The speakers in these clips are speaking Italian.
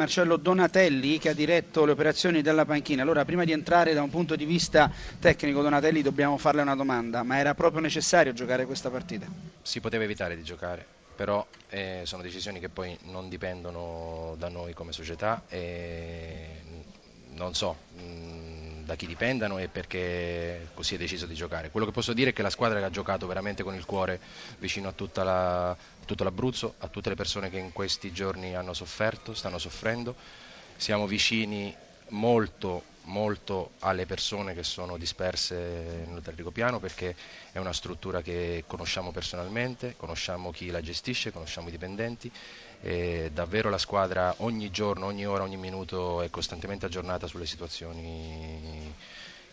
Marcello Donatelli che ha diretto le operazioni della panchina. Allora, prima di entrare da un punto di vista tecnico, Donatelli, dobbiamo farle una domanda. Ma era proprio necessario giocare questa partita? Si poteva evitare di giocare, però eh, sono decisioni che poi non dipendono da noi come società e non so mm, da chi dipendano e perché così è deciso di giocare. Quello che posso dire è che la squadra ha giocato veramente con il cuore vicino a la tutto l'Abruzzo, a tutte le persone che in questi giorni hanno sofferto, stanno soffrendo. Siamo vicini molto, molto alle persone che sono disperse nel Rigopiano perché è una struttura che conosciamo personalmente, conosciamo chi la gestisce, conosciamo i dipendenti e davvero la squadra ogni giorno, ogni ora, ogni minuto è costantemente aggiornata sulle situazioni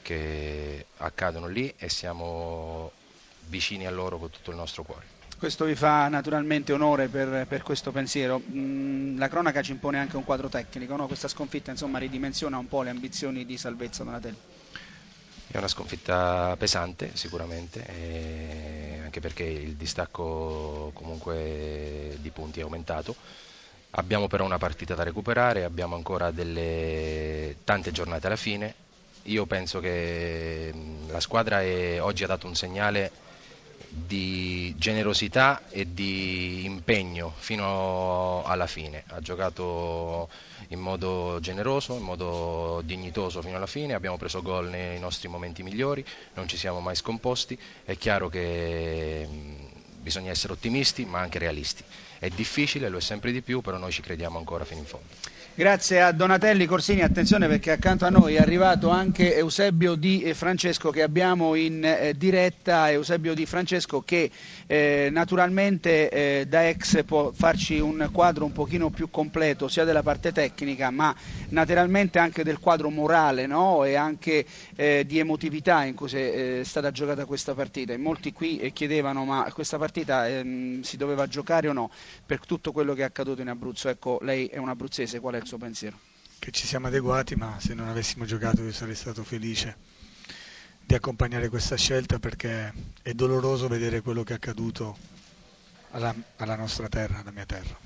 che accadono lì e siamo vicini a loro con tutto il nostro cuore. Questo vi fa naturalmente onore per, per questo pensiero. Mm, la cronaca ci impone anche un quadro tecnico, no? questa sconfitta insomma, ridimensiona un po' le ambizioni di salvezza Donatelli. È una sconfitta pesante sicuramente, anche perché il distacco comunque di punti è aumentato. Abbiamo però una partita da recuperare, abbiamo ancora delle tante giornate alla fine. Io penso che mm, la squadra è, oggi ha dato un segnale di generosità e di impegno fino alla fine. Ha giocato in modo generoso, in modo dignitoso fino alla fine, abbiamo preso gol nei nostri momenti migliori, non ci siamo mai scomposti. È chiaro che bisogna essere ottimisti ma anche realisti. È difficile, lo è sempre di più, però noi ci crediamo ancora fino in fondo. Grazie a Donatelli Corsini, attenzione perché accanto a noi è arrivato anche Eusebio Di Francesco che abbiamo in eh, diretta, Eusebio Di Francesco che eh, naturalmente eh, da ex può farci un quadro un pochino più completo sia della parte tecnica ma naturalmente anche del quadro morale no? e anche eh, di emotività in cui è eh, stata giocata questa partita. E molti qui eh, chiedevano ma questa partita ehm, si doveva giocare o no per tutto quello che è accaduto in Abruzzo. Ecco, lei è un abruzzese, qual è il suo pensiero? Che ci siamo adeguati, ma se non avessimo giocato io sarei stato felice di accompagnare questa scelta perché è doloroso vedere quello che è accaduto alla, alla nostra terra, alla mia terra.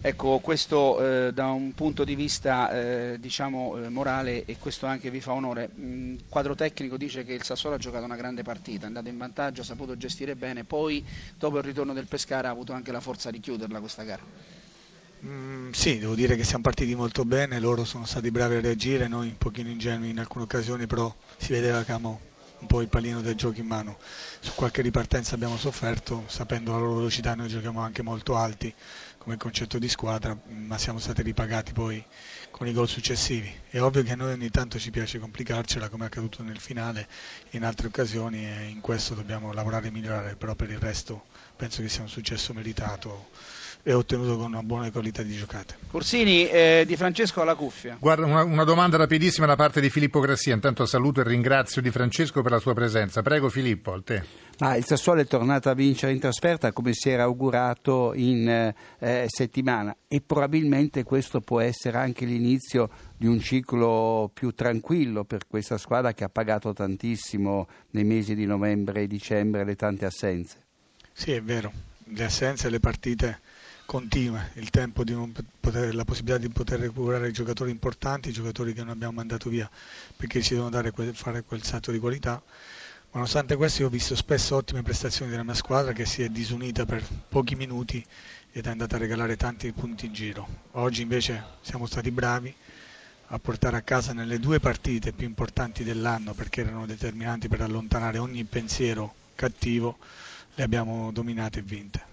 Ecco, questo eh, da un punto di vista eh, diciamo, eh, morale e questo anche vi fa onore. Il mm, quadro tecnico dice che il Sassuolo ha giocato una grande partita, è andato in vantaggio, ha saputo gestire bene, poi dopo il ritorno del Pescara ha avuto anche la forza di chiuderla questa gara. Mm, sì, devo dire che siamo partiti molto bene, loro sono stati bravi a reagire, noi un pochino ingenui in alcune occasioni, però si vedeva che abbiamo un po' il pallino del gioco in mano. Su qualche ripartenza abbiamo sofferto, sapendo la loro velocità noi giochiamo anche molto alti come concetto di squadra, ma siamo stati ripagati poi con i gol successivi. È ovvio che a noi ogni tanto ci piace complicarcela come è accaduto nel finale in altre occasioni e in questo dobbiamo lavorare e migliorare, però per il resto penso che sia un successo meritato e ottenuto con una buona qualità di giocate. Corsini, eh, Di Francesco alla cuffia. Guarda, una, una, domanda rapidissima da parte di Filippo Grassia. Intanto saluto e ringrazio Di Francesco per la sua presenza. Prego Filippo, a te. Ah, il Sassuolo è tornato a vincere in trasferta come si era augurato in eh, settimana e probabilmente questo può essere anche l'inizio di un ciclo più tranquillo per questa squadra che ha pagato tantissimo nei mesi di novembre e dicembre le tante assenze. Sì, è vero, le assenze e le partite continue, il tempo di poter, la possibilità di poter recuperare giocatori importanti, giocatori che non abbiamo mandato via perché ci devono dare fare quel salto di qualità. Nonostante questo io ho visto spesso ottime prestazioni della mia squadra che si è disunita per pochi minuti ed è andata a regalare tanti punti in giro. Oggi invece siamo stati bravi a portare a casa nelle due partite più importanti dell'anno perché erano determinanti per allontanare ogni pensiero cattivo, le abbiamo dominate e vinte.